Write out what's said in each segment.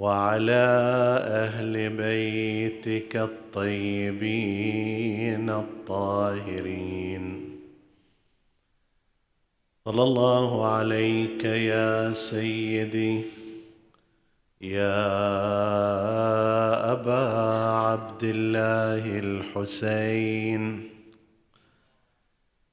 وعلى أهل بيتك الطيبين الطاهرين. صلى الله عليك يا سيدي يا أبا عبد الله الحسين.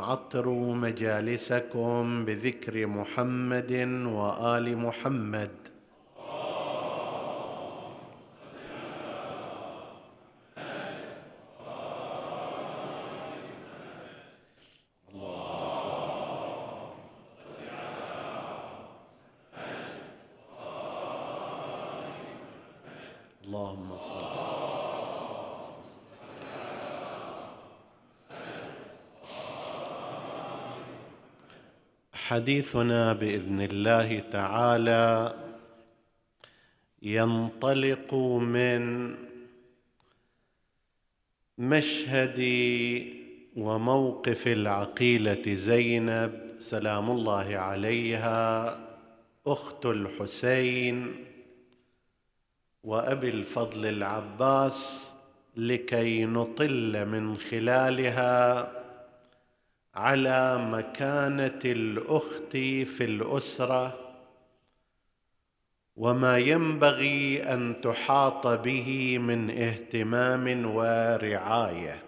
عطروا مجالسكم بذكر محمد وآل محمد اللهم صل حديثنا بإذن الله تعالى ينطلق من مشهد وموقف العقيلة زينب سلام الله عليها أخت الحسين وأبي الفضل العباس لكي نطل من خلالها. على مكانة الأخت في الأسرة وما ينبغي أن تحاط به من اهتمام ورعاية.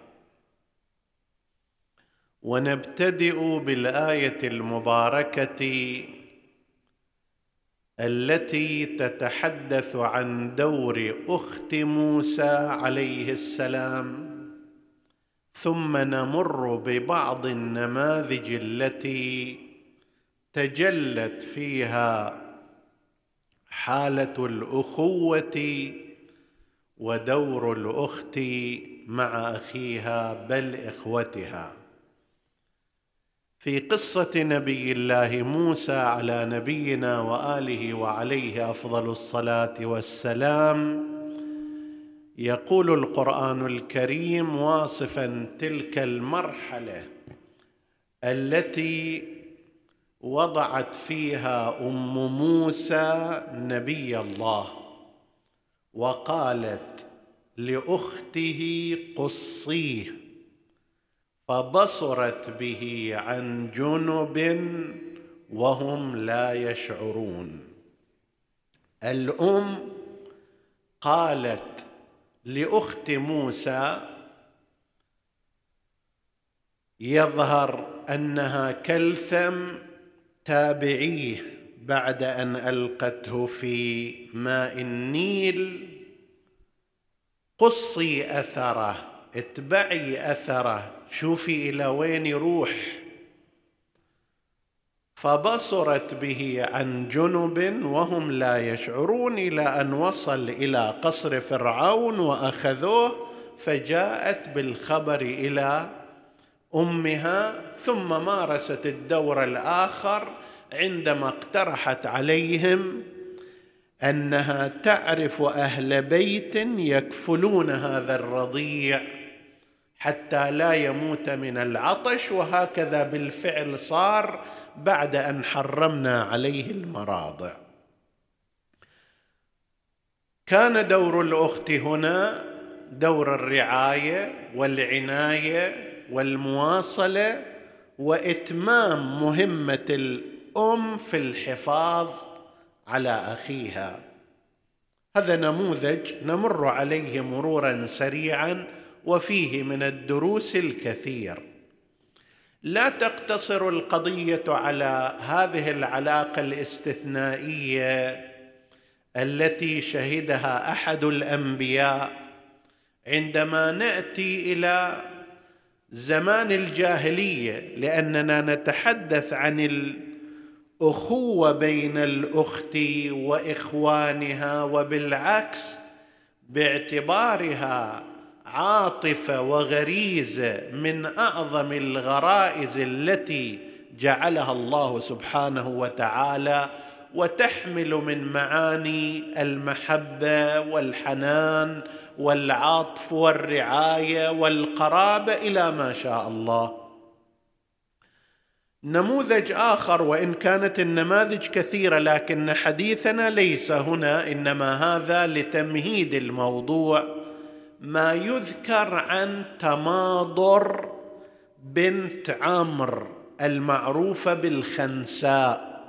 ونبتدئ بالآية المباركة التي تتحدث عن دور أخت موسى عليه السلام. ثم نمر ببعض النماذج التي تجلت فيها حالة الأخوة ودور الأخت مع أخيها بل إخوتها. في قصة نبي الله موسى على نبينا وآله وعليه أفضل الصلاة والسلام يقول القرآن الكريم واصفا تلك المرحلة التي وضعت فيها أم موسى نبي الله وقالت لأخته قصيه فبصرت به عن جنب وهم لا يشعرون. الأم قالت لأخت موسى يظهر أنها كلثم تابعيه بعد أن ألقته في ماء النيل. قصي أثره اتبعي أثره شوفي إلى وين يروح. فبصرت به عن جنب وهم لا يشعرون إلى أن وصل إلى قصر فرعون وأخذوه فجاءت بالخبر إلى أمها ثم مارست الدور الآخر عندما اقترحت عليهم أنها تعرف أهل بيت يكفلون هذا الرضيع حتى لا يموت من العطش وهكذا بالفعل صار بعد أن حرمنا عليه المراضع. كان دور الأخت هنا دور الرعاية والعناية والمواصلة وإتمام مهمة الأم في الحفاظ على أخيها. هذا نموذج نمر عليه مرورا سريعا وفيه من الدروس الكثير. لا تقتصر القضية على هذه العلاقة الاستثنائية التي شهدها أحد الأنبياء. عندما نأتي إلى زمان الجاهلية لأننا نتحدث عن الأخوة بين الأخت وإخوانها وبالعكس باعتبارها عاطفة وغريزة من أعظم الغرائز التي جعلها الله سبحانه وتعالى وتحمل من معاني المحبة والحنان والعطف والرعاية والقرابة إلى ما شاء الله. نموذج آخر وإن كانت النماذج كثيرة لكن حديثنا ليس هنا إنما هذا لتمهيد الموضوع. ما يذكر عن تماضر بنت عمرو المعروفة بالخنساء.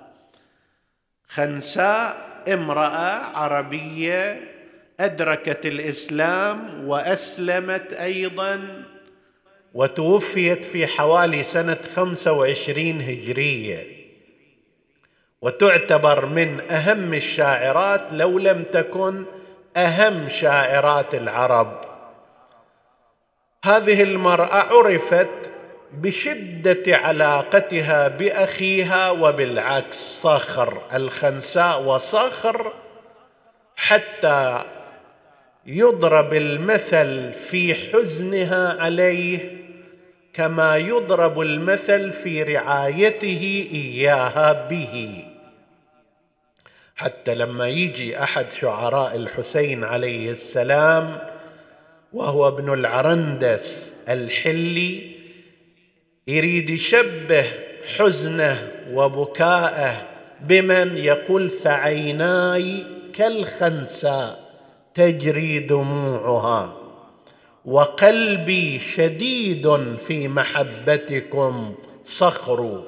خنساء امرأة عربية أدركت الإسلام وأسلمت أيضا وتوفيت في حوالي خمسة وعشرين هجرية. وتعتبر من أهم الشاعرات لو لم تكن أهم شاعرات العرب. هذه المرأة عرفت بشدة علاقتها بأخيها وبالعكس صخر الخنساء وصخر حتى يضرب المثل في حزنها عليه كما يضرب المثل في رعايته إياها به. حتى لما يجي أحد شعراء الحسين عليه السلام وهو ابن العرندس الحلي يريد يشبه حزنه وبكاءه بمن يقول فعيناي كالخنساء تجري دموعها وقلبي شديد في محبتكم صخر.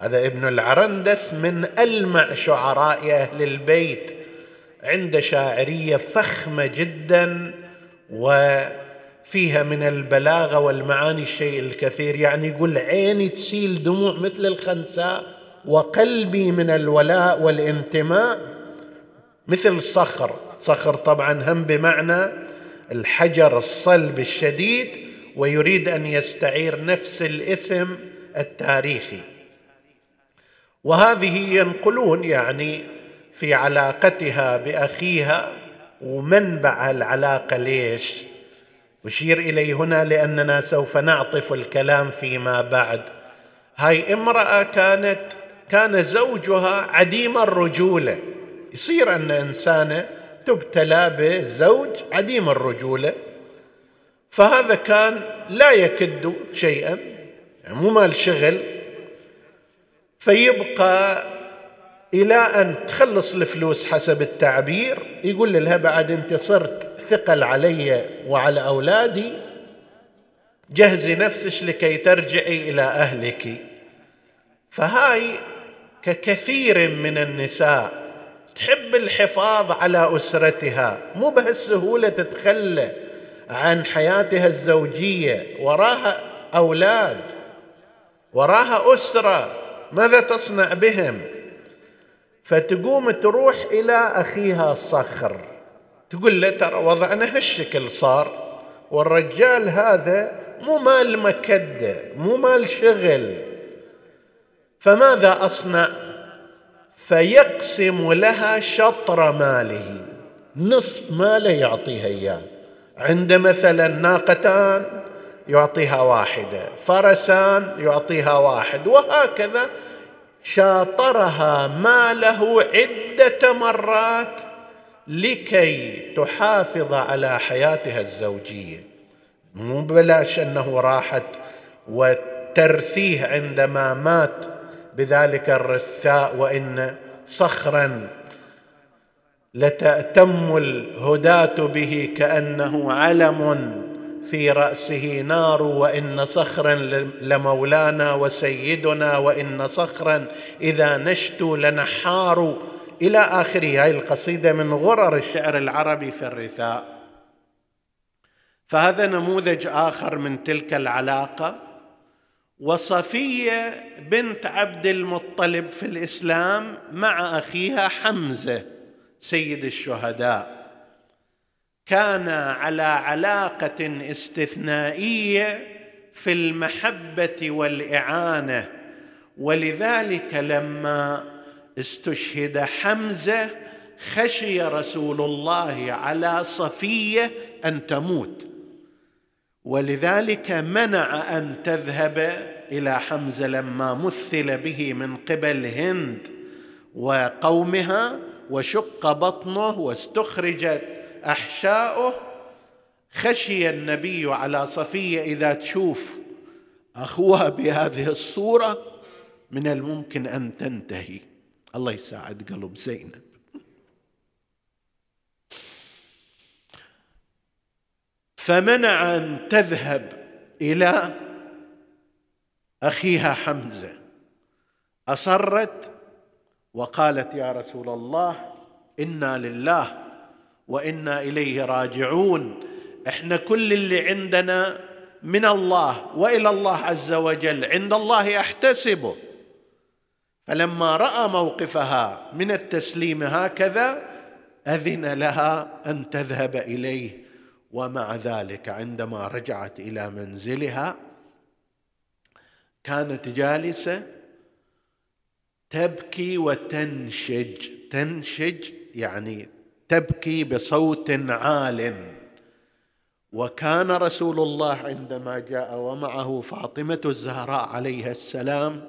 هذا ابن العرندس من ألمع شعراء أهل البيت عند شاعرية فخمة جدا وفيها من البلاغة والمعاني الشيء الكثير. يعني يقول عيني تسيل دموع مثل الخنساء وقلبي من الولاء والانتماء مثل صخر. صخر طبعا هم بمعنى الحجر الصلب الشديد ويريد أن يستعير نفس الاسم التاريخي. وهذه ينقلون يعني في علاقتها بأخيها ومنبع العلاقة ليش؟ أشير إليه هنا لأننا سوف نعطف الكلام فيما بعد. هاي امرأة كانت كان زوجها عديم الرجولة يصير أن إنسانة تبتلى بزوج عديم الرجوله فهذا كان لا يكد شيئا يعني مو مال شغل. فيبقى إلى أن تخلص الفلوس حسب التعبير يقول لها بعد أنت صرت ثقل علي وعلى أولادي جهزي نفسك لكي ترجعي إلى أهلك. فهاي ككثير من النساء تحب الحفاظ على أسرتها مو بهالسهولة تتخلى عن حياتها الزوجية وراها أولاد وراها أسرة. ماذا تصنع بهم؟ فتقوم تروح إلى أخيها الصخر. تقول له ترى وضعنا هالشكل صار والرجال هذا مو مال مكدة مو مال شغل. فماذا أصنع؟ فيقسم لها شطر ماله نصف ماله يعطيها إياه. عند مثلا ناقتان يعطيها واحدة فرسان يعطيها واحد. وهكذا شاطرها ماله عدة مرات لكي تحافظ على حياتها الزوجية. مو بلاش أنه راحت وترثيه عندما مات بذلك الرثاء وإن صخرا لتأتم الهداة به كأنه علم في رأسه نار وإن صخرا لمولانا وسيدنا وإن صخرا إذا نشتو لنحار. إلى آخره هذه القصيدة من غرر الشعر العربي في الرثاء. فهذا نموذج آخر من تلك العلاقة. وصفية بنت عبد المطلب في الإسلام مع أخيها حمزة سيد الشهداء. كان على علاقة استثنائية في المحبة والإعانة. ولذلك لما استشهد حمزة خشي رسول الله على صفية أن تموت. ولذلك منع أن تذهب إلى حمزة لما مثل به من قبل هند وقومها وشق بطنه واستخرجت أحشاؤه خشي النبي على صفية إذا تشوف أخوها بهذه الصورة من الممكن أن تنتهي. الله يساعد قلب زينب. فمنع أن تذهب إلى أخيها حمزة. أصرت وقالت يا رسول الله إنا لله وإنا إليه راجعون. إحنا كل اللي عندنا من الله وإلى الله عز وجل عند الله أحتسبه. فلما رأى موقفها من التسليم هكذا أذن لها أن تذهب إليه. ومع ذلك عندما رجعت إلى منزلها كانت جالسة تبكي وتنشج. تنشج يعني تبكي بصوت عال. وكان رسول الله عندما جاء ومعه فاطمة الزهراء عليها السلام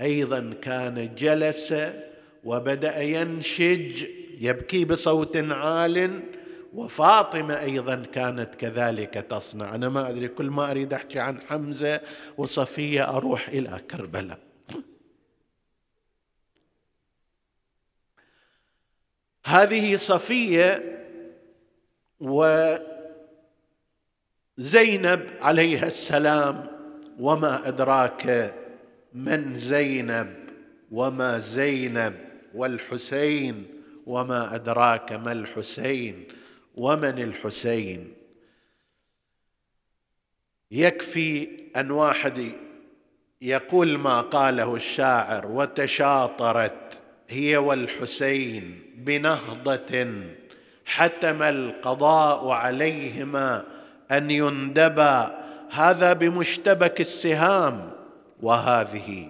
أيضا كان جلس وبدأ ينشج يبكي بصوت عال. وفاطمة أيضا كانت كذلك تصنع. أنا ما أدري كل ما أريد أحكي عن حمزة وصفية أروح إلى كربلاء. هذه صفية وزينب عليها السلام وما أدراك من زينب وما زينب والحسين وما أدراك ما الحسين ومن الحسين. يكفي أن واحد يقول ما قاله الشاعر وتشاطرت هي والحسين بنهضة حتم القضاء عليهما أن يندبا هذا بمشتبك السهام وهذه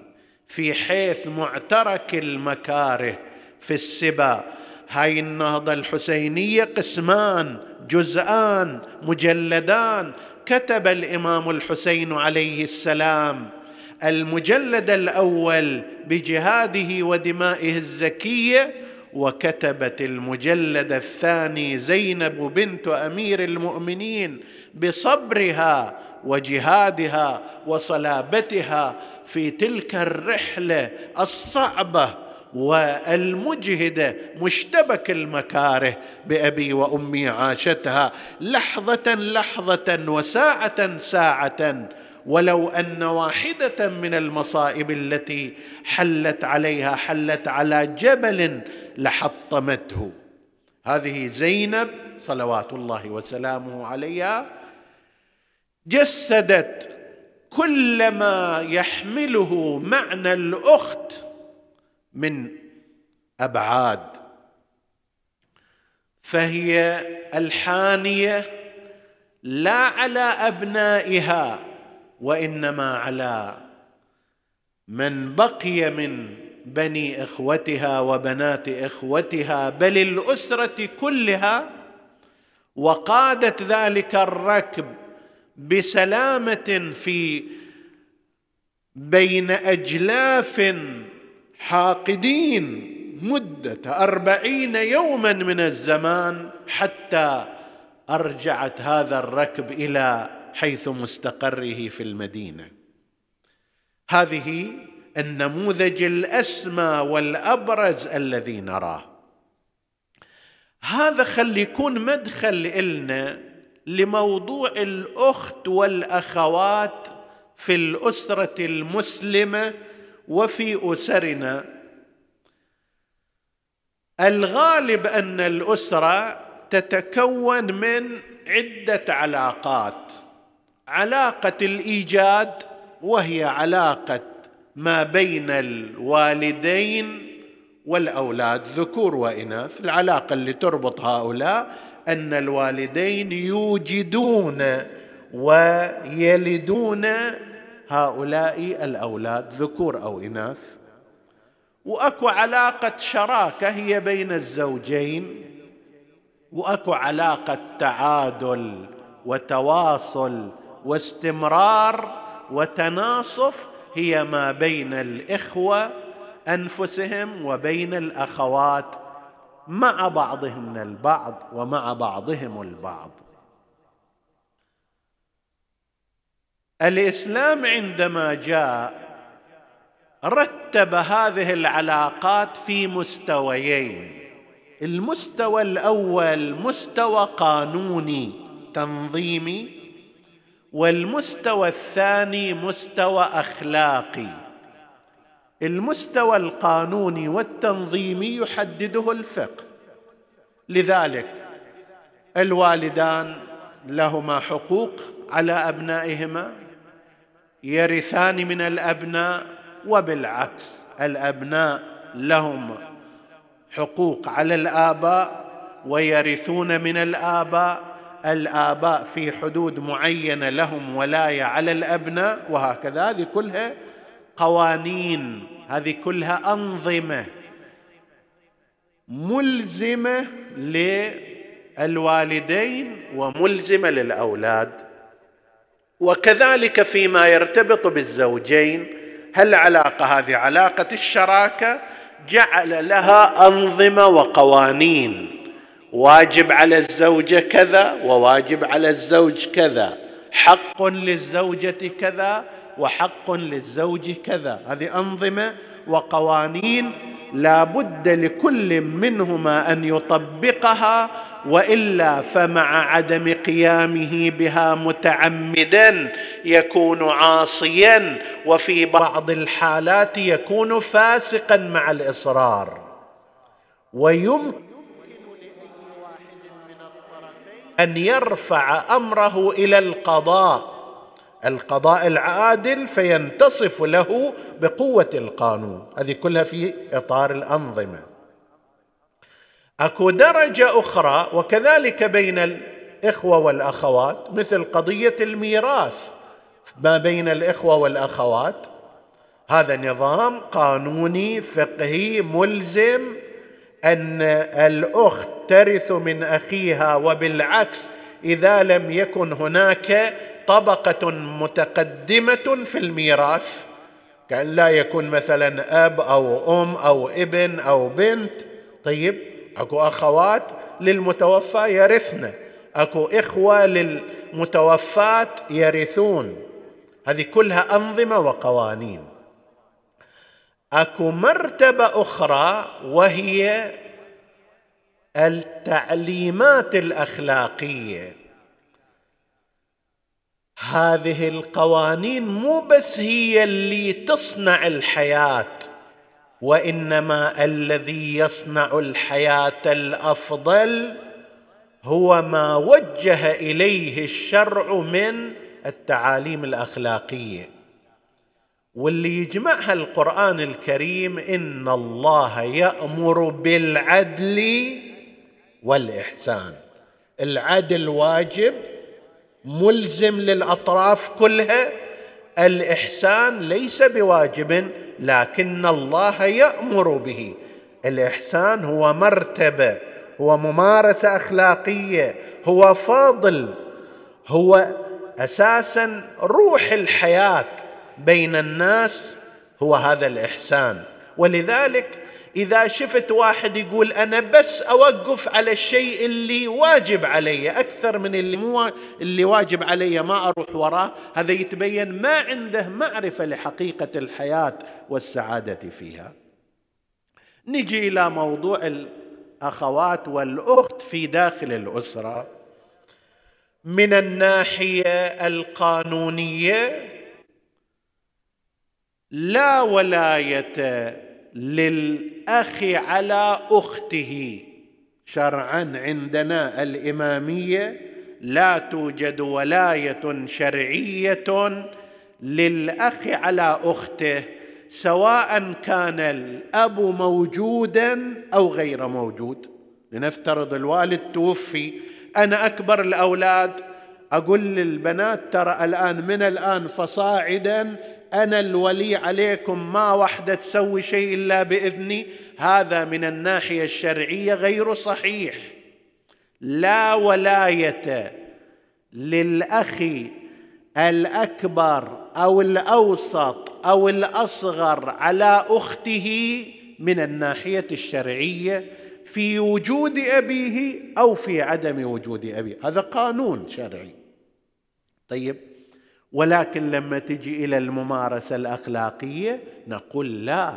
في حيث معترك المكاره في السبا. هاي النهضة الحسينية قسمان جزءان مجلدان. كتب الإمام الحسين عليه السلام المجلد الأول بجهاده ودمائه الزكية وكتبت المجلد الثاني زينب بنت أمير المؤمنين بصبرها وجهادها وصلابتها في تلك الرحلة الصعبة والمجهده مشتبك المكاره بأبي وأمي عاشتها لحظة لحظة وساعة ساعة ولو أن واحدة من المصائب التي حلت عليها حلت على جبل لحطمته. هذه زينب صلوات الله وسلامه عليها جسدت كل ما يحمله معنى الأخت من أبعاد. فهي الحانية لا على أبنائها وإنما على من بقي من بني إخوتها وبنات إخوتها بل الأسرة كلها وقادت ذلك الركب بسلامة في بين أجلاف حاقدين مدة أربعين يوما من الزمان حتى أرجعت هذا الركب إلى حيث مستقره في المدينة. هذه النموذج الأسمى والأبرز الذي نراه. هذا خلي يكون مدخل إلنا لموضوع الأخت والأخوات في الأسرة المسلمة وفي أسرنا. الغالب أن الأسرة تتكون من عدة علاقات. علاقة الإيجاد وهي علاقة ما بين الوالدين والأولاد. ذكور وإناث. العلاقة اللي تربط هؤلاء أن الوالدين يوجدون ويلدون هؤلاء الأولاد ذكور أو إناث. وأكو علاقة شراكة هي بين الزوجين. وأكو علاقة تعادل وتواصل واستمرار وتناصف هي ما بين الإخوة أنفسهم وبين الأخوات مع بعضهم البعض ومع بعضهم البعض. الإسلام عندما جاء رتب هذه العلاقات في مستويين. المستوى الأول مستوى قانوني تنظيمي والمستوى الثاني مستوى أخلاقي. المستوى القانوني والتنظيمي يحدده الفقه. لذلك الوالدان لهما حقوق على أبنائهما يرثان من الأبناء وبالعكس الأبناء لهم حقوق على الآباء ويرثون من الآباء الآباء في حدود معينة لهم ولايه على الأبناء وهكذا. هذه كلها قوانين هذه كلها أنظمة ملزمة للوالدين وملزمة للأولاد. وكذلك فيما يرتبط بالزوجين هل العلاقه هذه علاقة الشراكة جعل لها أنظمة وقوانين. واجب على الزوجة كذا وواجب على الزوج كذا. حق للزوجة كذا وحق للزوج كذا. هذه أنظمة وقوانين لا بد لكل منهما أن يطبقها وإلا فمع عدم قيامه بها متعمدا يكون عاصيا وفي بعض الحالات يكون فاسقا مع الإصرار. ويمكن أن يرفع أمره إلى القضاء. القضاء العادل فينتصف له بقوة القانون. هذه كلها في إطار الأنظمة. أكو درجة أخرى وكذلك بين الإخوة والأخوات مثل قضية الميراث. ما بين الإخوة والأخوات هذا نظام قانوني فقهي ملزم أن الأخت ترث من أخيها وبالعكس إذا لم يكن هناك طبقة متقدمة في الميراث كأن لا يكون مثلا أب أو أم أو ابن أو بنت طيب أكو أخوات للمتوفى يرثن أكو إخوة للمتوفات يرثون. هذه كلها أنظمة وقوانين. أكو مرتبة أخرى وهي التعليمات الأخلاقية. هذه القوانين مو بس هي اللي تصنع الحياة وإنما الذي يصنع الحياة الأفضل هو ما وجه إليه الشرع من التعاليم الأخلاقية. واللي يجمعها القرآن الكريم إن الله يأمر بالعدل والإحسان. العدل واجب ملزم للأطراف كلها. الإحسان ليس بواجب لكن الله يأمر به. الإحسان هو مرتبة هو ممارسة أخلاقية هو فاضل هو أساسا روح الحياة بين الناس هو هذا الإحسان. ولذلك إذا شفت واحد يقول أنا بس أوقف على الشيء اللي واجب علي أكثر من اللي مو اللي واجب علي ما أروح وراه هذا يتبين ما عنده معرفة لحقيقة الحياة والسعادة فيها. نجي إلى موضوع الأخوات والأخت في داخل الأسرة. من الناحية القانونية لا ولاية للأخ على أخته. شرعا عندنا الإمامية لا توجد ولاية شرعية للأخ على أخته سواء كان الأب موجودا أو غير موجود. لنفترض الوالد توفي أنا أكبر الأولاد أقول للبنات ترى الآن من الآن فصاعدا أنا الولي عليكم ما وحدة تسوي شيء إلا بإذني. هذا من الناحية الشرعية غير صحيح. لا ولاية للاخ الأكبر أو الأوسط أو الأصغر على أخته من الناحية الشرعية في وجود أبيه أو في عدم وجود أبيه. هذا قانون شرعي. طيب. ولكن لما تجي إلى الممارسة الأخلاقية نقول لا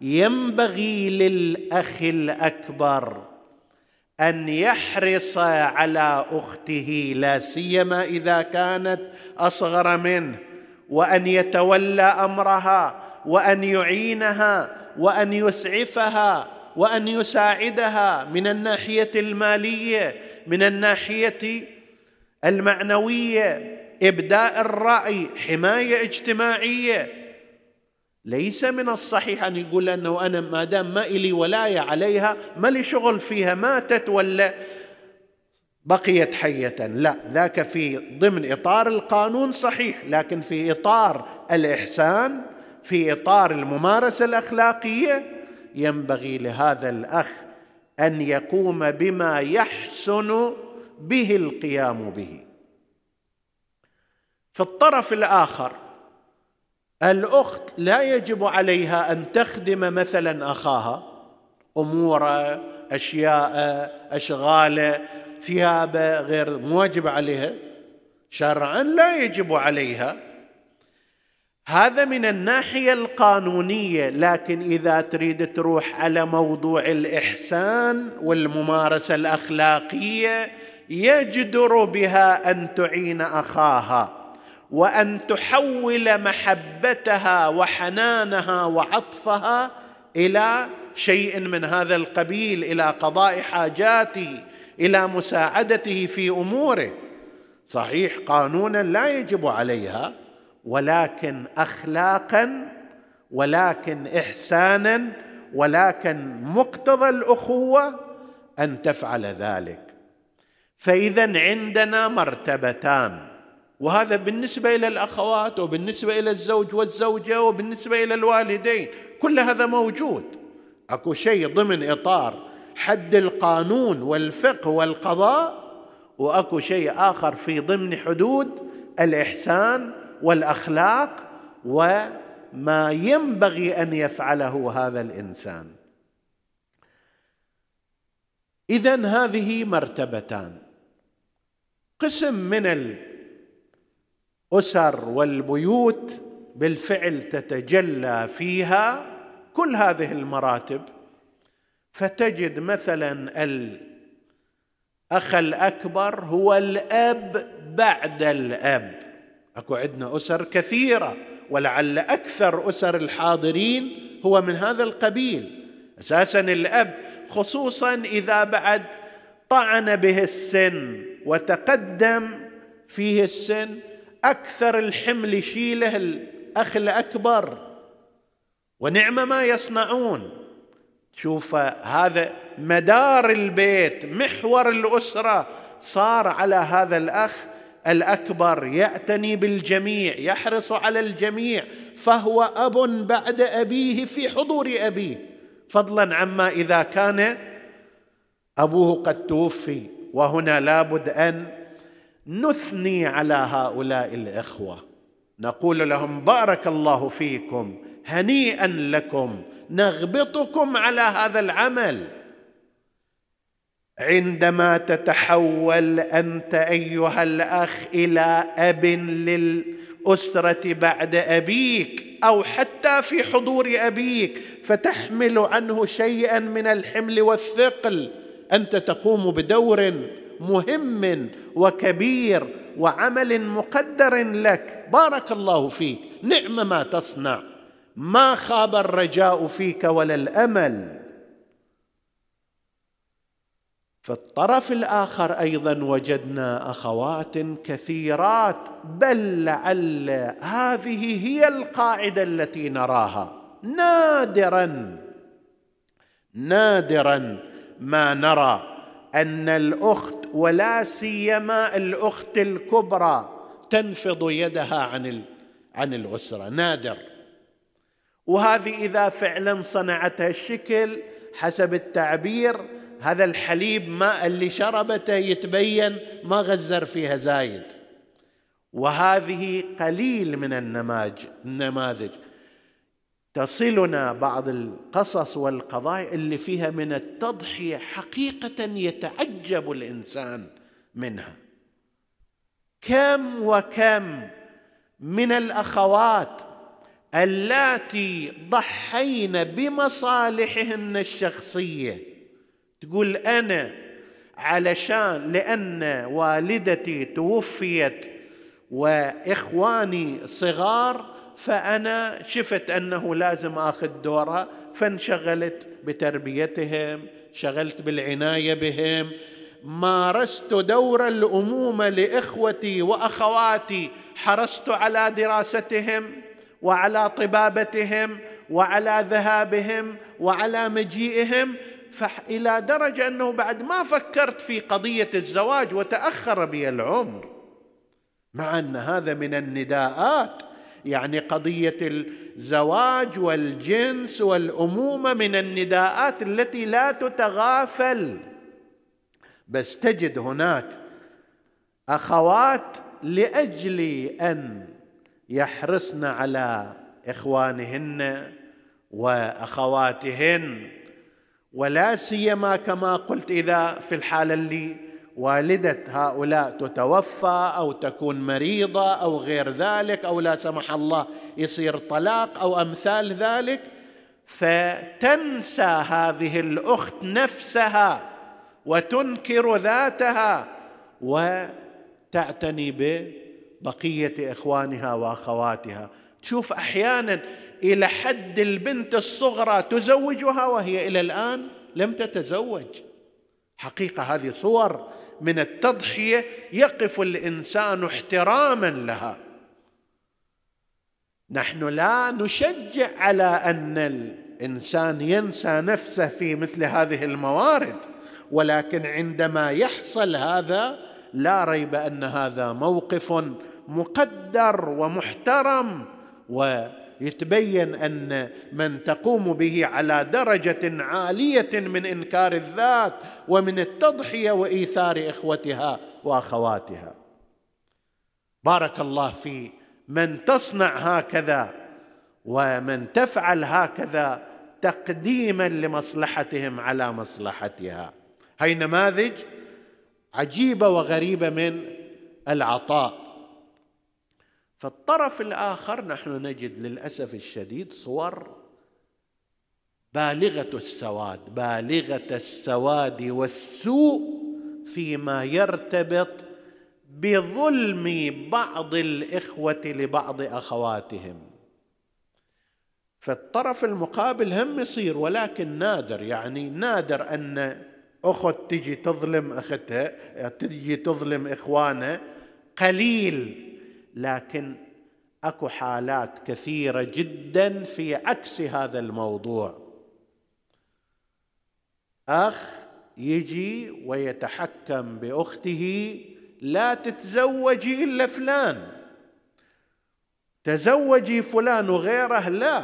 ينبغي للأخ الأكبر أن يحرص على أخته لا سيما إذا كانت أصغر منه وأن يتولى أمرها وأن يعينها وأن يسعفها وأن يساعدها من الناحية المالية من الناحية المعنوية. إبداء الرأي حماية اجتماعية. ليس من الصحيح أن يقول انه أنا ما دام ما إلي ولاية عليها ما لي شغل فيها ماتت ولا بقيت حية. لا ذاك في ضمن إطار القانون صحيح لكن في إطار الإحسان في إطار الممارسة الأخلاقية ينبغي لهذا الأخ أن يقوم بما يحسن به القيام به. في الطرف الآخر. الأخت لا يجب عليها أن تخدم مثلا أخاها. أمور أشياء أشغال ثياب غير مواجب عليها. شرعا لا يجب عليها. هذا من الناحية القانونية لكن إذا تريد تروح على موضوع الإحسان والممارسة الأخلاقية يجدر بها أن تعين أخاها. وأن تحول محبتها وحنانها وعطفها إلى شيء من هذا القبيل إلى قضاء حاجاته إلى مساعدته في أموره. صحيح قانونا لا يجب عليها ولكن اخلاقا ولكن احسانا ولكن مقتضى الأخوة أن تفعل ذلك. فاذا عندنا مرتبتان. وهذا بالنسبة إلى الأخوات وبالنسبة إلى الزوج والزوجة وبالنسبة إلى الوالدين كل هذا موجود. أكو شيء ضمن إطار حد القانون والفقه والقضاء وأكو شيء آخر في ضمن حدود الإحسان والأخلاق وما ينبغي أن يفعله هذا الإنسان. اذا هذه مرتبتان. قسم من الأسر والبيوت بالفعل تتجلى فيها كل هذه المراتب. فتجد مثلا الاخ الأكبر هو الأب بعد الأب. أكو عندنا أسر كثيرة ولعل أكثر أسر الحاضرين هو من هذا القبيل. أساسا الأب خصوصا إذا بعد طعن به السن وتقدم فيه السن أكثر الحمل يشيله الاخ الاكبر ونعم ما يصنعون. شوف هذا مدار البيت محور الأسرة صار على هذا الأخ الأكبر يعتني بالجميع يحرص على الجميع. فهو أب بعد أبيه في حضور أبيه. فضلا عما إذا كان أبوه قد توفي وهنا لابد أن نثني على هؤلاء الإخوة. نقول لهم بارك الله فيكم هنيئا لكم نغبطكم على هذا العمل. عندما تتحول أنت أيها الأخ إلى أب للأسرة بعد أبيك أو حتى في حضور أبيك فتحمل عنه شيئا من الحمل والثقل. أنت تقوم بدور مهم وكبير وعمل مقدر لك. بارك الله فيك. نعم ما تصنع. ما خاب الرجاء فيك ولا الأمل. في الطرف الآخر أيضا وجدنا أخوات كثيرات. بل لعل هذه هي القاعدة التي نراها. نادرا. نادرا ما نرى. أن الأخت ولا سيما الأخت الكبرى تنفض يدها عن عن الأسرة. نادر. وهذه إذا فعلا صنعتها الشكل حسب التعبير هذا الحليب ماء اللي شربته يتبين ما غزر فيها زايد. وهذه قليل من النماذج. تصلنا بعض القصص والقضايا اللي فيها من التضحية حقيقة يتعجب الإنسان منها. كم وكم من الأخوات اللاتي ضحين بمصالحهن الشخصية. تقول أنا علشان لأن والدتي توفيت وإخواني صغار فأنا شفت أنه لازم آخذ دورها فانشغلت بتربيتهم شغلت بالعناية بهم. مارست دور الامومه لإخوتي وأخواتي. حرصت على دراستهم وعلى طبابتهم وعلى ذهابهم وعلى مجيئهم. فإلى درجة أنه بعد ما فكرت في قضية الزواج وتأخر بي العمر مع أن هذا من النداءات. يعني قضية الزواج والجنس والأمومة من النداءات التي لا تتغافل. بس تجد هناك أخوات لأجل أن يحرصن على إخوانهن وأخواتهن ولا سيما كما قلت إذا في الحالة اللي والدة هؤلاء تتوفى أو تكون مريضة أو غير ذلك أو لا سمح الله يصير طلاق أو أمثال ذلك فتنسى هذه الأخت نفسها وتنكر ذاتها وتعتني ببقية إخوانها وأخواتها. تشوف أحيانا إلى حد البنت الصغرى تزوجها وهي إلى الآن لم تتزوج. حقيقة هذه صور من التضحية يقف الإنسان احتراما لها. نحن لا نشجع على أن الإنسان ينسى نفسه في مثل هذه الموارد ولكن عندما يحصل هذا لا ريب أن هذا موقف مقدر ومحترم و يتبين أن من تقوم به على درجة عالية من إنكار الذات ومن التضحية وإيثار إخوتها وأخواتها. بارك الله في من تصنع هكذا ومن تفعل هكذا تقديما لمصلحتهم على مصلحتها. هي نماذج عجيبة وغريبة من العطاء. في الطرف الآخر نحن نجد للأسف الشديد صور بالغة السواد بالغة السواد والسوء فيما يرتبط بظلم بعض الإخوة لبعض أخواتهم. في الطرف المقابل هم يصير ولكن نادر يعني نادر أن أخت تجي تظلم أختها تجي تظلم إخوانها قليل. لكن اكو حالات كثيرة جدا في عكس هذا الموضوع. أخ يجي ويتحكم بأخته لا تتزوجي إلا فلان. تزوجي فلان وغيره؟ لا.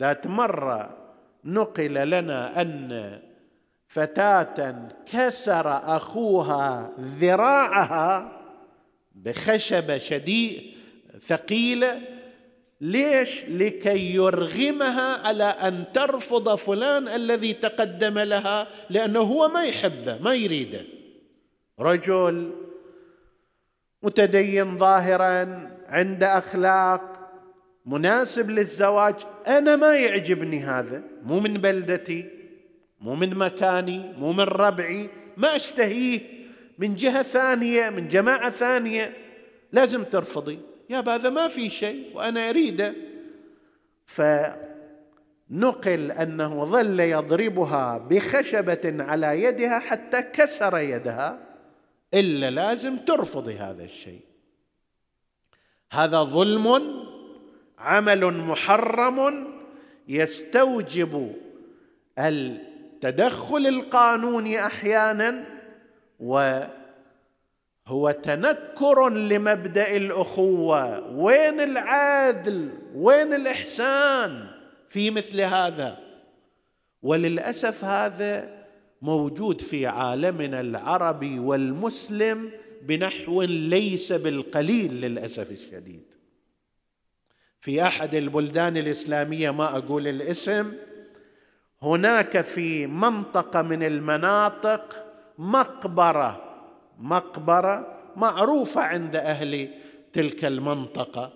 ذات مرة نقل لنا أن فتاة كسر أخوها ذراعها بخشبه شديد ثقيله ليش؟ لكي يرغمها على أن ترفض فلان الذي تقدم لها لأنه هو ما يحبه ما يريده. رجل متدين ظاهرا عنده أخلاق مناسب للزواج. أنا ما يعجبني هذا مو من بلدتي مو من مكاني مو من ربعي ما أشتهيه. من جهة ثانية من جماعة ثانية. لازم ترفضي. يا هذا ما في شيء وأنا أريده. نقل أنه ظل يضربها بخشبة على يدها حتى كسر يدها. إلا لازم ترفضي هذا الشيء. هذا ظلم عمل محرم يستوجب التدخل القانوني أحيانا. وهو تنكر لمبدأ الأخوة. وين العدل؟ وين الإحسان في مثل هذا؟ وللأسف هذا موجود في عالمنا العربي والمسلم بنحو ليس بالقليل للأسف الشديد. في أحد البلدان الإسلامية ما أقول الاسم هناك في منطقة من المناطق مقبرة. مقبرة معروفة عند أهل تلك المنطقة.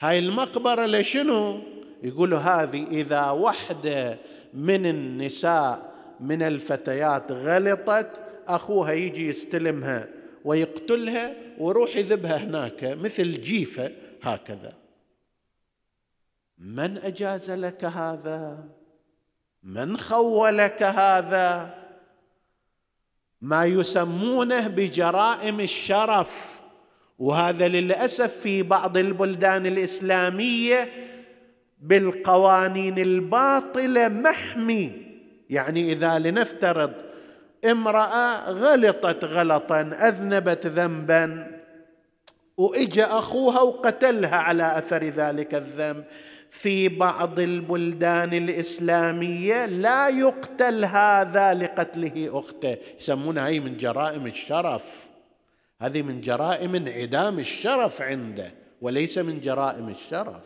هاي المقبرة لشنو؟ يقولوا هذه إذا وحدة من النساء من الفتيات غلطت أخوها يجي يستلمها ويقتلها ويروح يذبها هناك مثل جيفة هكذا. من أجاز لك هذا؟ من خولك هذا؟ ما يسمونه بجرائم الشرف. وهذا للأسف في بعض البلدان الإسلامية بالقوانين الباطلة محمي. يعني إذا لنفترض امرأة غلطت غلطا أذنبت ذنبا وإجا أخوها وقتلها على أثر ذلك الذنب. في بعض البلدان الإسلامية لا يقتل هذا لقتله أخته. يسمونها هي من جرائم الشرف. هذه من جرائم انعدام الشرف عنده وليس من جرائم الشرف.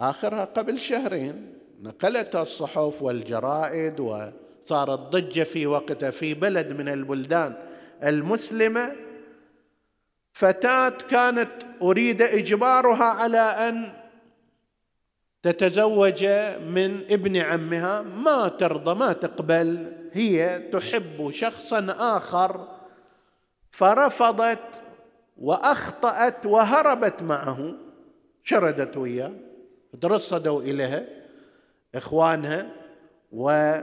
آخرها قبل شهرين نقلتها الصحف والجرائد وصارت ضجة في وقتها في بلد من البلدان المسلمة. فتاة كانت أريد إجبارها على أن تتزوج من ابن عمها. ما ترضى ما تقبل. هي تحب شخصا آخر. فرفضت وأخطأت وهربت معه. شردت وياه. ترصدوا اليها اخوانها و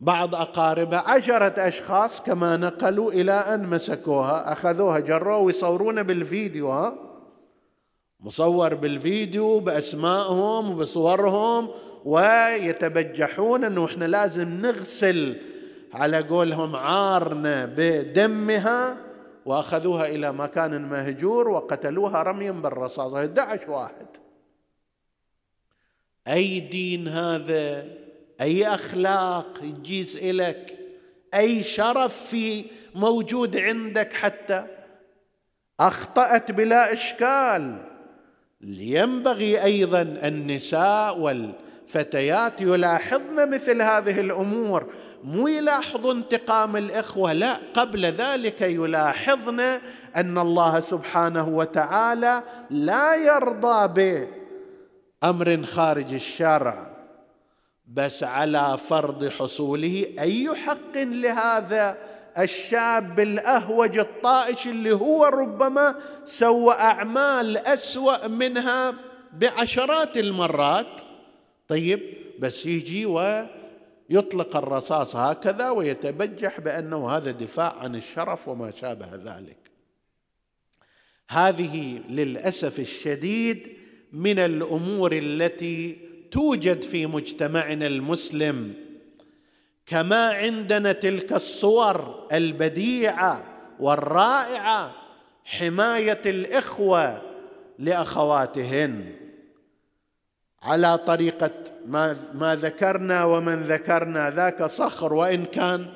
بعض أقاربها عشرة أشخاص كما نقلوا إلى أن مسكوها أخذوها جروها ويصورون بالفيديو ها؟ مصور بالفيديو بأسمائهم وبصورهم ويتبجحون أنه إحنا لازم نغسل على قولهم عارنا بدمها وأخذوها إلى مكان مهجور وقتلوها رميا بالرصاص 11 واحد. أي دين هذا؟ أي أخلاق يجيز إلك؟ أي شرف في موجود عندك حتى؟ أخطأت بلا إشكال. ينبغي أيضا النساء والفتيات يلاحظن مثل هذه الأمور مو يلاحظوا انتقام الإخوة لا قبل ذلك يلاحظن أن الله سبحانه وتعالى لا يرضى بأمر خارج الشرع. بس على فرض حصوله أي حق لهذا الشاب الأهوج الطائش اللي هو ربما سوى أعمال أسوأ منها بعشرات المرات؟ طيب بس يجي ويطلق الرصاص هكذا ويتبجح بأنه هذا دفاع عن الشرف وما شابه ذلك. هذه للأسف الشديد من الأمور التي توجد في مجتمعنا المسلم كما عندنا تلك الصور البديعة والرائعة حماية الإخوة لأخواتهن. على طريقة ما, ما ذكرنا ومن ذكرنا ذاك صخر وإن كان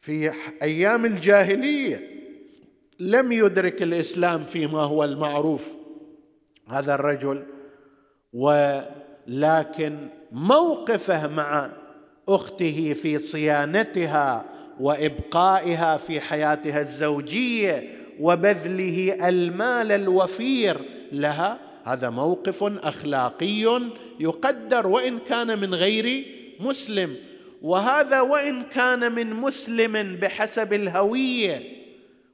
في أيام الجاهلية لم يدرك الإسلام فيما هو المعروف هذا الرجل و لكن موقفه مع أخته في صيانتها وإبقائها في حياتها الزوجية وبذله المال الوفير لها هذا موقف أخلاقي يقدر وإن كان من غير مسلم. وهذا وإن كان من مسلم بحسب الهوية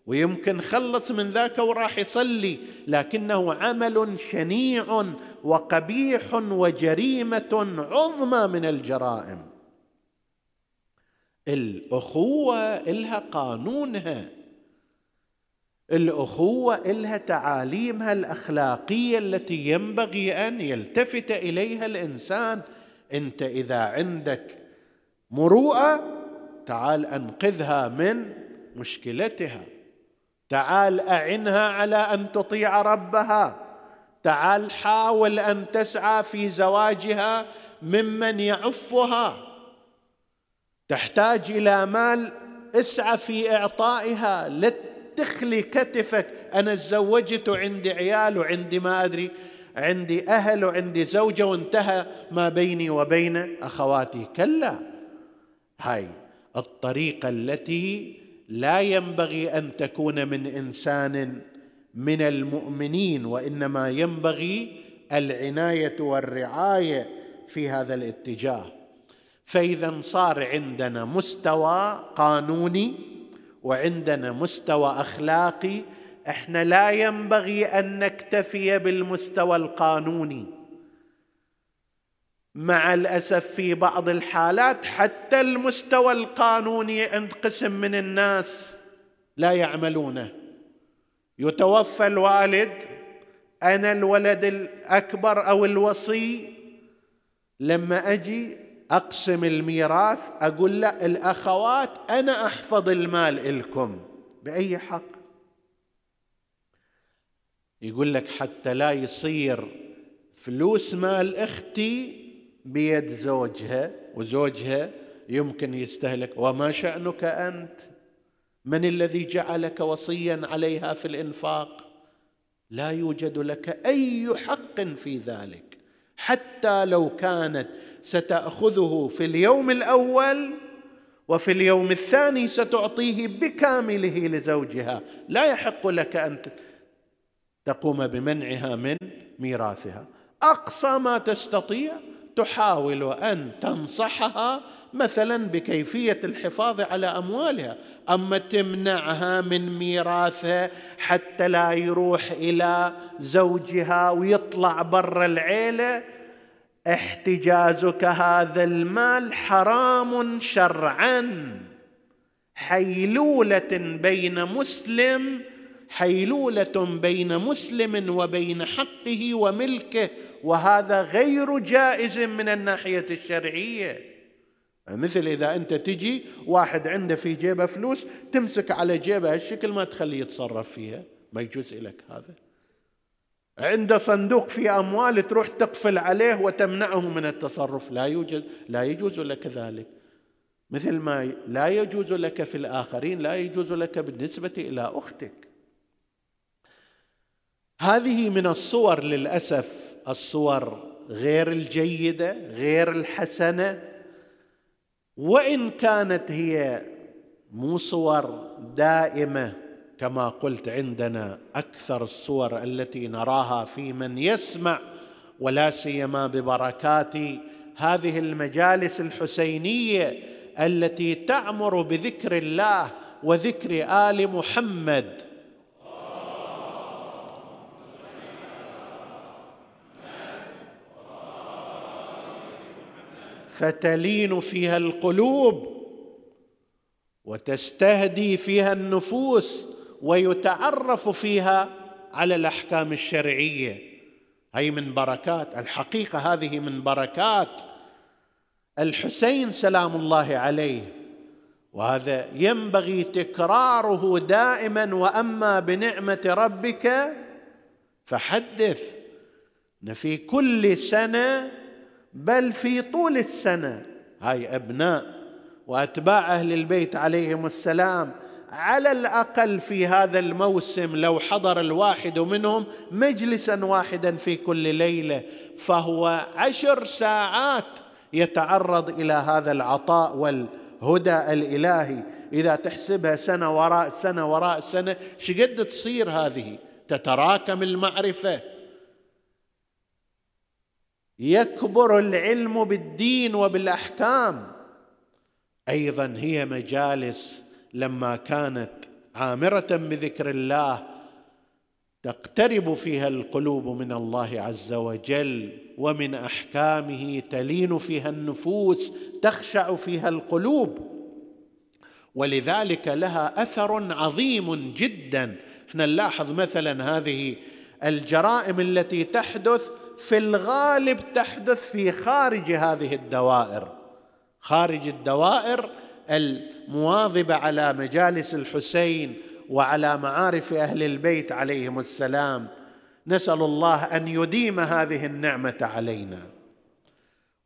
ويمكن خلص من ذاك وراح يصلي لكنه عمل شنيع وقبيح وجريمة عظمى من الجرائم. الأخوة إلها قانونها. الأخوة إلها تعاليمها الأخلاقية التي ينبغي أن يلتفت إليها الإنسان. أنت إذا عندك مروءة تعال أنقذها من مشكلتها. تعال أعنها على أن تطيع ربها. تعال حاول أن تسعى في زواجها ممن يعفها. تحتاج إلى مال اسعى في إعطائها. لا تخلي كتفك أنا تزوجت وعندي عيال وعندي ما أدري عندي أهل وعندي زوجة وانتهى ما بيني وبين أخواتي. كلا. هاي الطريقة التي لا ينبغي أن تكون من إنسان من المؤمنين وإنما ينبغي العناية والرعاية في هذا الاتجاه. فإذا صار عندنا مستوى قانوني وعندنا مستوى أخلاقي إحنا لا ينبغي أن نكتفي بالمستوى القانوني. مع الأسف في بعض الحالات حتى المستوى القانوني عند قسم من الناس لا يعملونه. يتوفى الوالد أنا الولد الأكبر أو الوصي لما أجي أقسم الميراث أقول لا الأخوات أنا أحفظ المال لكم بأي حق؟ يقول لك حتى لا يصير فلوس مال أختي بيد زوجها وزوجها يمكن يستهلك. وما شأنك أنت؟ من الذي جعلك وصيا عليها في الإنفاق؟ لا يوجد لك أي حق في ذلك. حتى لو كانت ستأخذه في اليوم الأول وفي اليوم الثاني ستعطيه بكامله لزوجها. لا يحق لك أن تقوم بمنعها من ميراثها. أقصى ما تستطيع تحاول أن تنصحها مثلا بكيفية الحفاظ على أموالها. أما تمنعها من ميراثها حتى لا يروح إلى زوجها ويطلع برا العيلة احتجازك هذا المال حرام شرعا. حيلولة بين مسلم حيلولة بين مسلم وبين حقه وملكه وهذا غير جائز من الناحية الشرعية. مثل إذا أنت تجي واحد عنده في جيبه فلوس تمسك على جيبه هالشكل ما تخليه يتصرف فيها. ما يجوز لك هذا. عنده صندوق في أموال تروح تقفل عليه وتمنعه من التصرف. لا يوجد لا يجوز لك ذلك. مثل ما لا يجوز لك في الآخرين لا يجوز لك بالنسبة إلى أختك. هذه من الصور للأسف الصور غير الجيدة غير الحسنة. وإن كانت هي مو صور دائمة كما قلت عندنا أكثر الصور التي نراها في من يسمع ولا سيما ببركات هذه المجالس الحسينية التي تعمر بذكر الله وذكر آل محمد. فتلين فيها القلوب وتستهدي فيها النفوس ويتعرف فيها على الأحكام الشرعية. هي من بركات الحقيقة هذه من بركات. الحسين سلام الله عليه وهذا ينبغي تكراره دائما وأما بنعمة ربك فحدث. في كل سنة بل في طول السنة. هاي أبناء وأتباع أهل البيت عليهم السلام على الأقل في هذا الموسم لو حضر الواحد منهم مجلسا واحدا في كل ليلة فهو عشر ساعات يتعرض إلى هذا العطاء والهدى الإلهي. إذا تحسبها سنة وراء سنة وراء سنة شقد تصير هذه؟ تتراكم المعرفة. يكبر العلم بالدين وبالأحكام. أيضا هي مجالس لما كانت عامرة بذكر الله تقترب فيها القلوب من الله عز وجل ومن أحكامه تلين فيها النفوس تخشع فيها القلوب. ولذلك لها أثر عظيم جدا. إحنا نلاحظ مثلا هذه الجرائم التي تحدث في الغالب تحدث في خارج هذه الدوائر. خارج الدوائر المواظبة على مجالس الحسين وعلى معارف أهل البيت عليهم السلام. نسأل الله أن يديم هذه النعمة علينا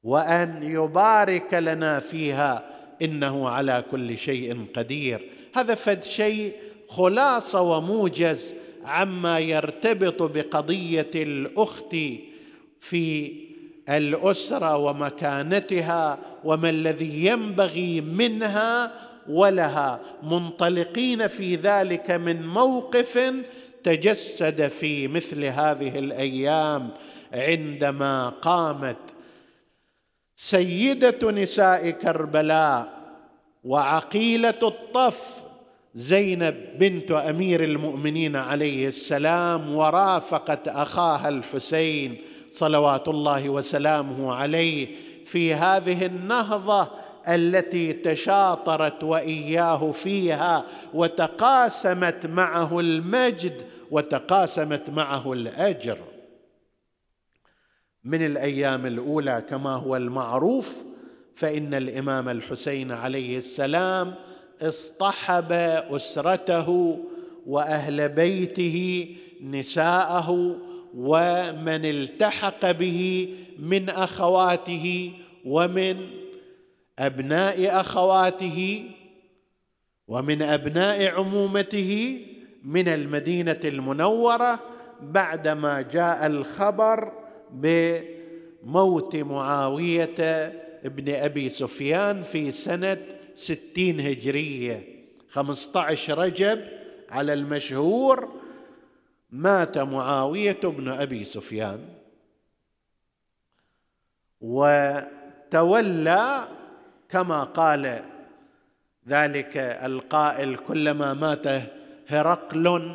وأن يبارك لنا فيها. إنه على كل شيء قدير. هذا فد شيء خلاصة وموجز عما يرتبط بقضية الأخت في الأسرة ومكانتها وما الذي ينبغي منها ولها. منطلقين في ذلك من موقف تجسد في مثل هذه الأيام عندما قامت سيدة نساء كربلاء وعقيلة الطف زينب بنت أمير المؤمنين عليه السلام ورافقت أخاها الحسين صلوات الله وسلامه عليه في هذه النهضة التي تشاطرت وإياه فيها وتقاسمت معه المجد وتقاسمت معه الأجر. من الأيام الأولى كما هو المعروف فإن الإمام الحسين عليه السلام اصطحب أسرته وأهل بيته نساءه ومن التحق به من أخواته ومن أبناء أخواته ومن أبناء عمومته من المدينة المنورة بعدما جاء الخبر بموت معاوية ابن أبي سفيان في سنة ستين هجرية. خمسه عشر رجب على المشهور مات معاوية بن أبي سفيان وتولى كما قال ذلك القائل كلما مات هرقل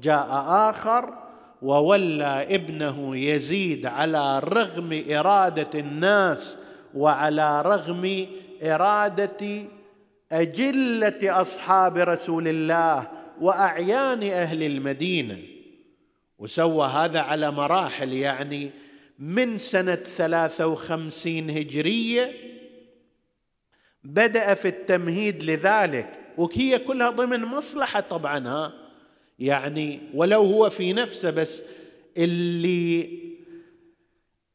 جاء آخر وولى ابنه يزيد على رغم إرادة الناس وعلى رغم إرادة أجلة أصحاب رسول الله وأعيان أهل المدينة. وسوى هذا على مراحل يعني من سنة ثلاثة وخمسين هجرية بدأ في التمهيد لذلك. وهي كلها ضمن مصلحة طبعا ها؟ يعني ولو هو في نفسه بس اللي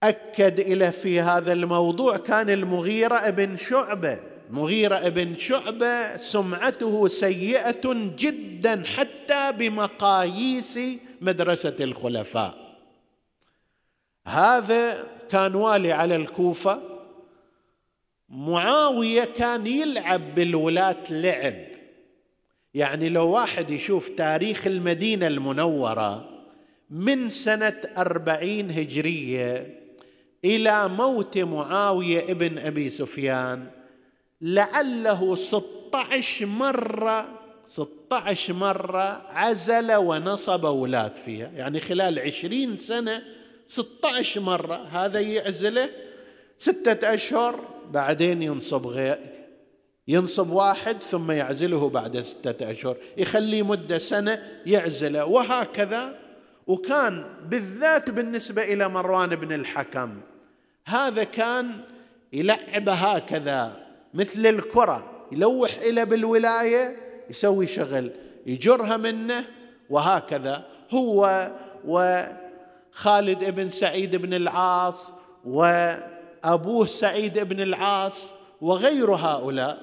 أكد إلى في هذا الموضوع كان المغيرة ابن شعبة. مغيرة ابن شعبة سمعته سيئة جدا حتى بمقاييس مدرسة الخلفاء. هذا كان والي على الكوفة. معاوية كان يلعب بالولاة لعب. يعني لو واحد يشوف تاريخ المدينة المنورة من سنة أربعين هجرية إلى موت معاوية ابن أبي سفيان لعله 16 مرة 16 مرة عزل ونصب ولاة فيها. يعني خلال عشرين سنة 16 مرة هذا يعزله ستة أشهر بعدين ينصب غير ينصب واحد ثم يعزله بعد ستة أشهر. يخليه مدة سنة يعزله وهكذا. وكان بالذات بالنسبة إلى مروان بن الحكم هذا كان يلعب هكذا مثل الكرة يلوح إلى بالولاية يسوي شغل يجرها منه وهكذا. هو وخالد بن سعيد بن العاص و أبوه سعيد بن العاص وغير هؤلاء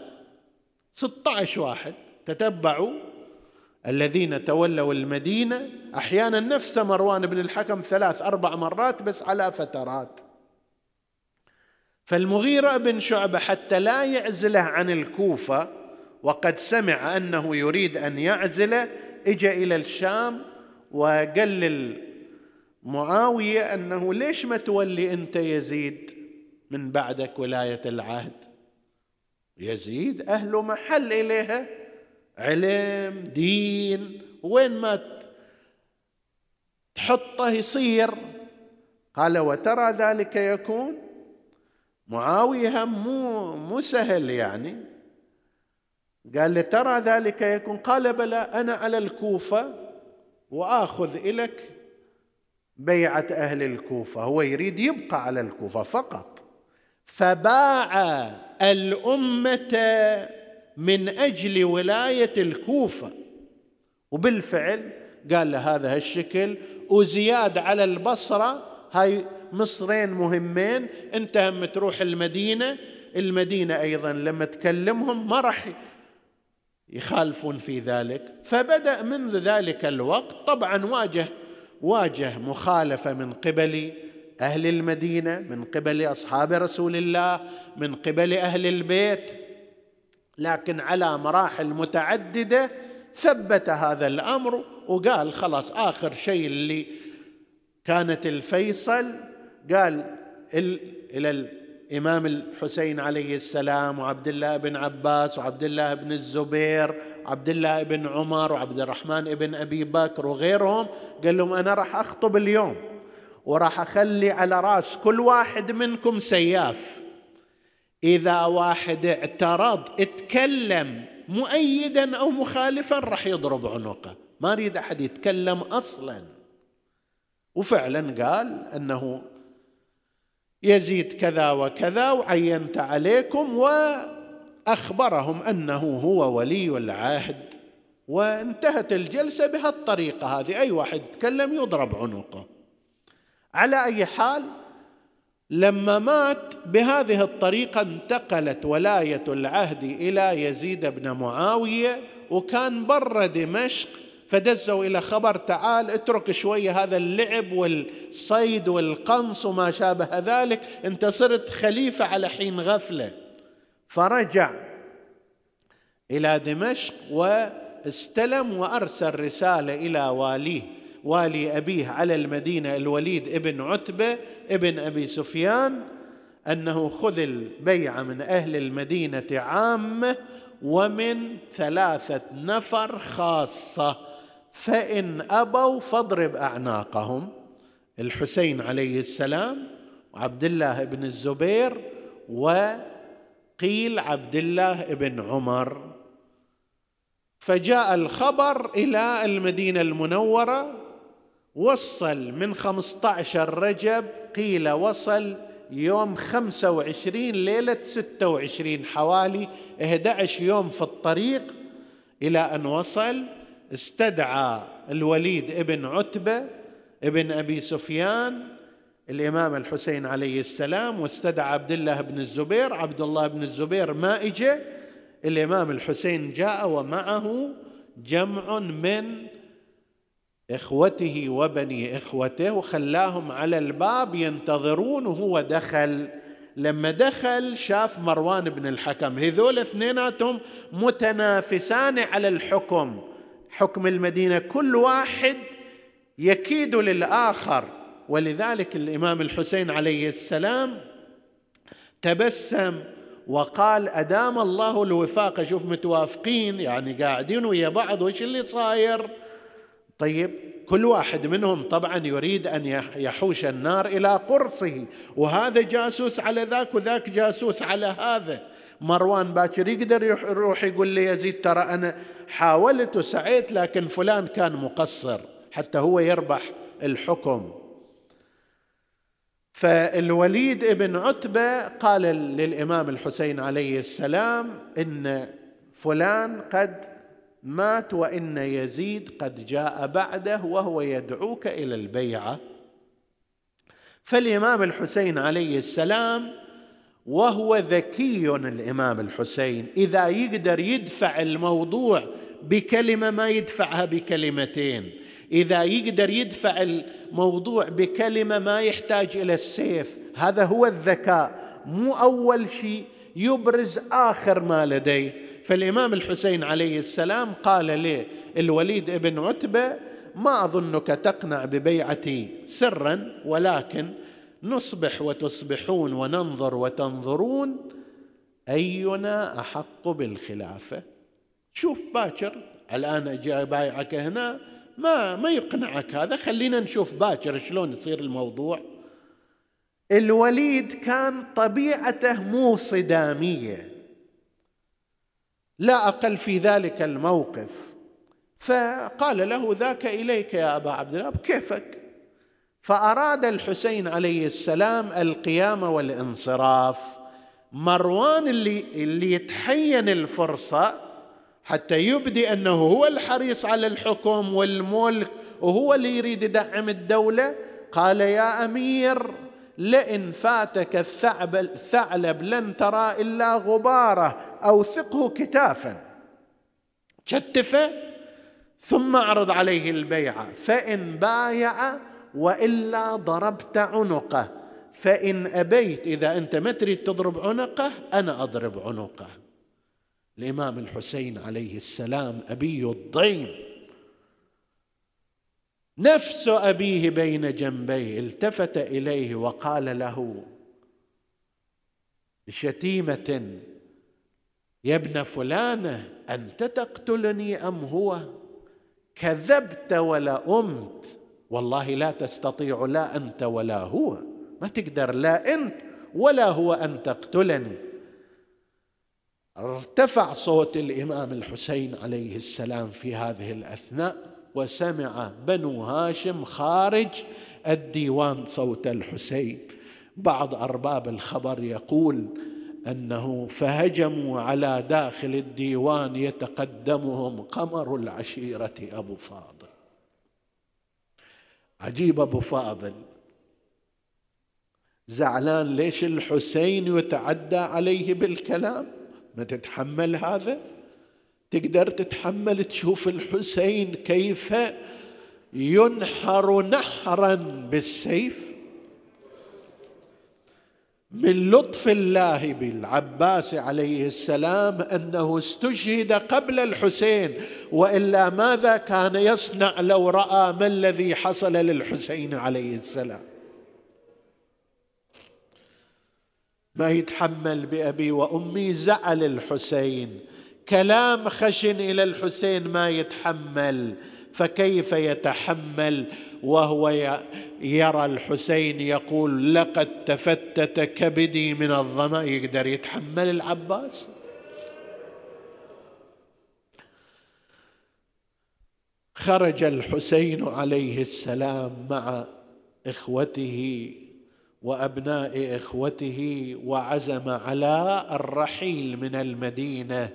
16 واحد تتبعوا الذين تولوا المدينة. أحيانا نفس مروان بن الحكم ثلاث أربع مرات بس على فترات. فالمغيرة بن شعبة حتى لا يعزله عن الكوفة وقد سمع أنه يريد أن يعزله اجى إلى الشام وقال معاوية أنه ليش ما تولي أنت يزيد من بعدك ولاية العهد؟ يزيد أهل محل إليها علم دين وين ما تحطه يصير؟ قال وترى ذلك يكون؟ معاوية مو مو سهل يعني. قال لي ترى ذلك يكون؟ قال بلى أنا على الكوفة وآخذ إليك بيعة أهل الكوفة هو يريد يبقى على الكوفة فقط. فباع الأمة من أجل ولاية الكوفة. وبالفعل قال له هذا هالشكل وزياد على البصرة هاي مصرين مهمين. انت هم تروح المدينة المدينة أيضا لما تكلمهم ما راح يخالفون في ذلك. فبدأ منذ ذلك الوقت طبعا واجه واجه مخالفة من قبل أهل المدينة من قبل أصحاب رسول الله من قبل أهل البيت. لكن على مراحل متعددة ثبت هذا الأمر وقال خلاص آخر شيء اللي كانت الفيصل قال إلى الإمام الحسين عليه السلام وعبد الله بن عباس وعبد الله بن الزبير وعبد الله بن عمر وعبد الرحمن بن أبي بكر وغيرهم قال لهم أنا راح أخطب اليوم وراح أخلي على رأس كل واحد منكم سياف. إذا واحد اعترض اتكلم مؤيدا أو مخالفا راح يضرب عنقه. ما أريد أحد يتكلم أصلا. وفعلا قال أنه يزيد كذا وكذا وعينت عليكم وأخبرهم أنه هو ولي العهد وانتهت الجلسة بهالطريقة هذه. أي واحد يتكلم يضرب عنقه. على أي حال لما مات بهذه الطريقة انتقلت ولاية العهد إلى يزيد بن معاوية وكان بر دمشق فدزوا إلى خبر تعال اترك شوية هذا اللعب والصيد والقنص وما شابه ذلك. أنت صرت خليفة على حين غفلة. فرجع إلى دمشق واستلم وأرسل رسالة إلى واليه والي أبيه على المدينة الوليد ابن عتبة ابن أبي سفيان أنه خذ البيعه من أهل المدينة عامة ومن ثلاثة نفر خاصة. فإن أبوا فاضرب أعناقهم. الحسين عليه السلام وعبد الله بن الزبير وقيل عبد الله بن عمر. فجاء الخبر إلى المدينة المنورة وصل من خمسة عشر رجب قيل وصل يوم خمسة وعشرين ليلة ستة وعشرين حوالي 11 يوم في الطريق إلى أن وصل. استدعى الوليد ابن عتبة ابن أبي سفيان الإمام الحسين عليه السلام واستدعى عبد الله بن الزبير. عبد الله بن الزبير ما اجى الإمام الحسين جاء ومعه جمع من إخوته وبني إخوته وخلاهم على الباب ينتظرون وهو دخل. لما دخل شاف مروان بن الحكم. هذول اثنيناتهم متنافسان على الحكم. حكم المدينة كل واحد يكيد للآخر. ولذلك الإمام الحسين عليه السلام تبسم وقال أدام الله الوفاق. شوف متوافقين يعني قاعدين ويا بعض وش اللي صاير؟ طيب كل واحد منهم طبعا يريد أن يحوش النار إلى قرصه. وهذا جاسوس على ذاك وذاك جاسوس على هذا. مروان باكر يقدر يروح يقول لي يزيد ترى أنا حاولت وسعيت لكن فلان كان مقصر حتى هو يربح الحكم. فالوليد ابن عتبة قال للإمام الحسين عليه السلام إن فلان قد مات وإن يزيد قد جاء بعده وهو يدعوك إلى البيعة. فالإمام الحسين عليه السلام وهو ذكي الإمام الحسين. إذا يقدر يدفع الموضوع بكلمة ما يدفعها بكلمتين. إذا يقدر يدفع الموضوع بكلمة ما يحتاج إلى السيف هذا هو الذكاء. مو أول شيء يبرز آخر ما لديه. فالإمام الحسين عليه السلام قال له الوليد ابن عتبة ما أظنك تقنع ببيعتي سرا ولكن نصبح وتصبحون وننظر وتنظرون أينا أحق بالخلافة؟ شوف باكر الآن جاي بايعك هنا ما ما يقنعك هذا؟ خلينا نشوف باكر شلون يصير الموضوع. الوليد كان طبيعته مو صدامية. لا أقل في ذلك الموقف. فقال له ذاك إليك يا أبا عبد الله كيفك؟ فأراد الحسين عليه السلام القيام والانصراف. مروان اللي اللي يتحين الفرصة حتى يبدي أنه هو الحريص على الحكم والملك وهو اللي يريد يدعم الدولة قال يا أمير لئن فاتك الثعلب لن ترى إلا غباره اوثقه كتافا. كتفه ثم أعرض عليه البيعة. فإن بايع وإلا ضربت عنقه. فإن أبيت إذا أنت ما تريد تضرب عنقه أنا أضرب عنقه. الإمام الحسين عليه السلام أبي الضيم. نفس أبيه بين جنبيه التفت إليه وقال له بشتيمه يا ابن فلانة أنت تقتلني أم هو؟ كذبت ولا أمت. والله لا تستطيع لا أنت ولا هو. ما تقدر لا أنت ولا هو أن تقتلني. ارتفع صوت الإمام الحسين عليه السلام في هذه الأثناء وسمع بنو هاشم خارج الديوان صوت الحسين. بعض أرباب الخبر يقول أنه فهجموا على داخل الديوان يتقدمهم قمر العشيرة أبو فاضل. عجيب أبو فاضل. زعلان ليش الحسين يتعدى عليه بالكلام؟ ما تتحمل هذا؟ تقدر تتحمل تشوف الحسين كيف ينحر نحرا بالسيف؟ من لطف الله بالعباس عليه السلام أنه استشهد قبل الحسين وإلا ماذا كان يصنع لو رأى ما الذي حصل للحسين عليه السلام؟ ما يتحمل بأبي وأمي زعل الحسين كلام خشن إلى الحسين ما يتحمل. فكيف يتحمل وهو يرى الحسين يقول لقد تفتت كبدي من الظمأ. يقدر يتحمل العباس؟ خرج الحسين عليه السلام مع إخوته وأبناء إخوته وعزم على الرحيل من المدينة.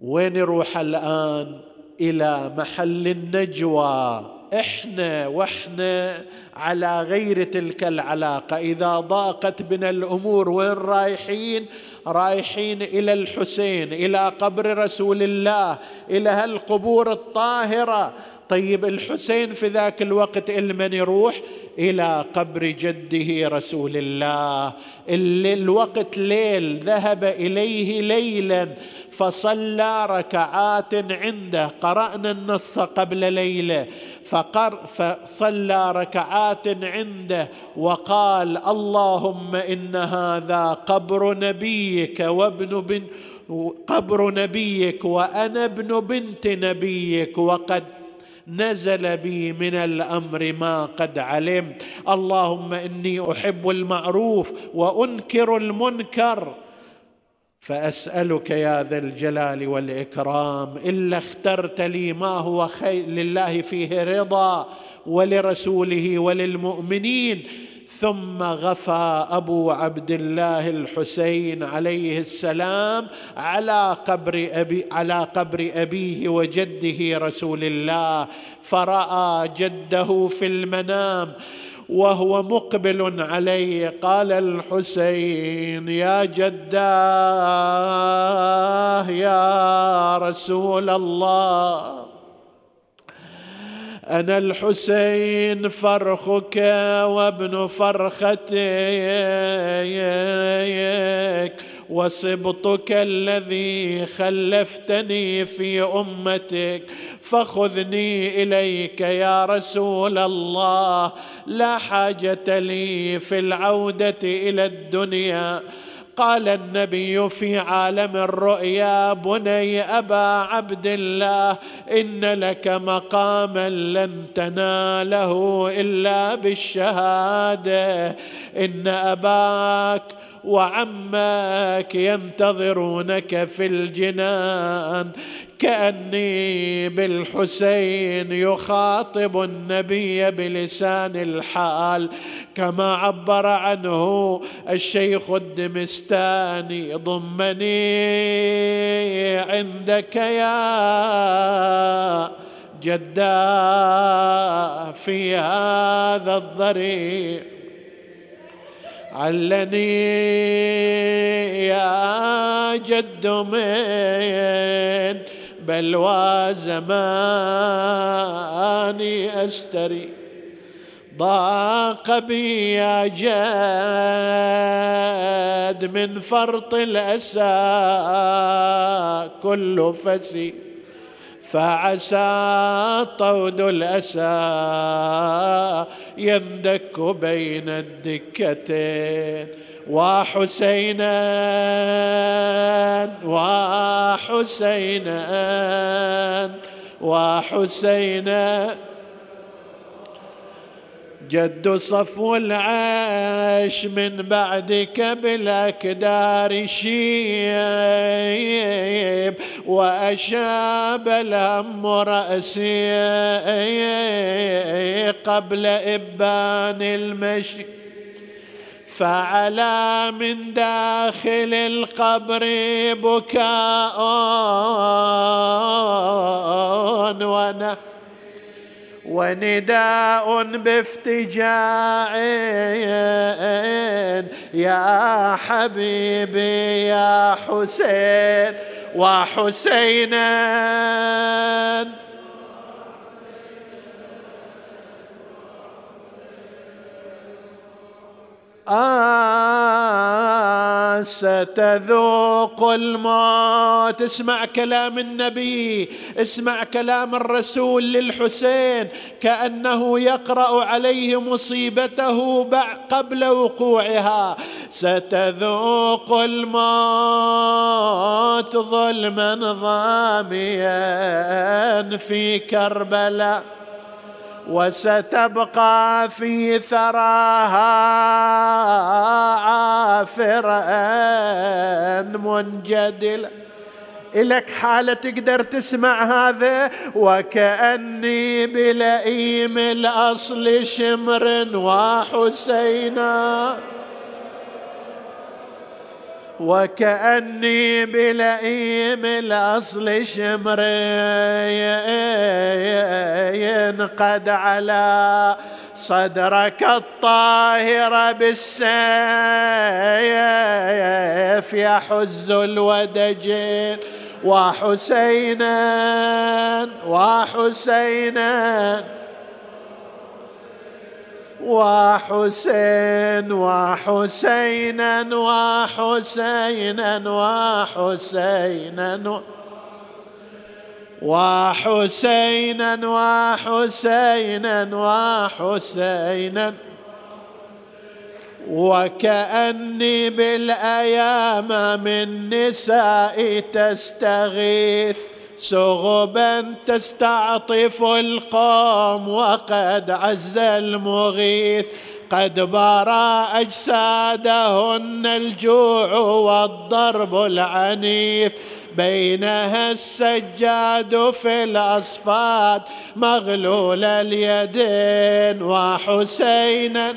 وين يروح الآن؟ إلى محل النجوى. إحنا وإحنا على غير تلك العلاقة. إذا ضاقت بنا الأمور وين رايحين؟ رايحين إلى الحسين إلى قبر رسول الله إلى هالقبور الطاهرة. طيب الحسين في ذاك الوقت لمن يروح إلى قبر جده رسول الله. اللي الوقت ليل ذهب إليه ليلا فصلى ركعات عنده. قرأنا النص قبل ليلة. فقر فصلى ركعات عنده وقال اللهم إن هذا قبر نبيك وابن بن قبر نبيك وأنا ابن بنت نبيك وقد نزل بي من الأمر ما قد علمت. اللهم إني أحب المعروف وأنكر المنكر. فأسألك يا ذا الجلال والإكرام إلا اخترت لي ما هو خير لله فيه رضا ولرسوله وللمؤمنين. ثم غفى أبو عبد الله الحسين عليه السلام على قبر أبي على قبر أبيه وجده رسول الله فرأى جده في المنام وهو مقبل عليه. قال الحسين يا جداه يا رسول الله. أنا الحسين فرخك وابن فرختك وسبطك الذي خلفتني في أمتك. فخذني إليك يا رسول الله لا حاجة لي في العودة إلى الدنيا. قال النبي في عالم الرؤيا بني أبا عبد الله إن لك مقاما لن تناله إلا بالشهادة إن أباك وعمك ينتظرونك في الجنان. كأني بالحسين يخاطب النبي بلسان الحال. كما عبر عنه الشيخ الدمستاني ضمني عندك يا جدا في هذا الضريح علني يا جد من بلوى زماني أستري. ضاق بي يا جاد من فرط الأسى كل فسي. فعسى طود الأسى يندك بين الدكتين وحسينا وحسينا وحسينا جد صفو العيش من بعدك بالأكدار شيب وأشاب الهم رأسي قبل إبان المشي. فعلى من داخل القبر بكاء ونحن ونداء بافتجاع يا حبيبي يا حسين وحسينا. ستذوق الموت. اسمع كلام النبي اسمع كلام الرسول للحسين. كأنه يقرأ عليه مصيبته قبل وقوعها. ستذوق الموت ظلما ضاميا في كربلاء. وستبقى في ثراها عافرا منجدلا إلك حالة تقدر تسمع هذا؟ وكأني بلئيم الأصل شمر وحسينا. وكأني بلئيم الأصل شمرين قد على صدرك الطاهر بالسيف يحز الودجين وحسينا وحسينا وحسين وحسينا وحسينا وحسينا وحسينا وحسينا وحسينا وكأني بالأيام من نساء تستغيث سغبا تستعطف القوم وقد عز المغيث. قد برى أجسادهن الجوع والضرب العنيف. بينها السجاد في الأصفاد مغلول اليدين وحسينا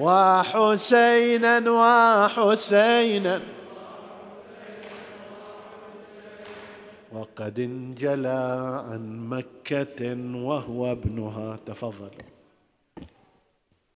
وحسينا وحسينا وقد انجلى عن مكة وهو ابنها تفضل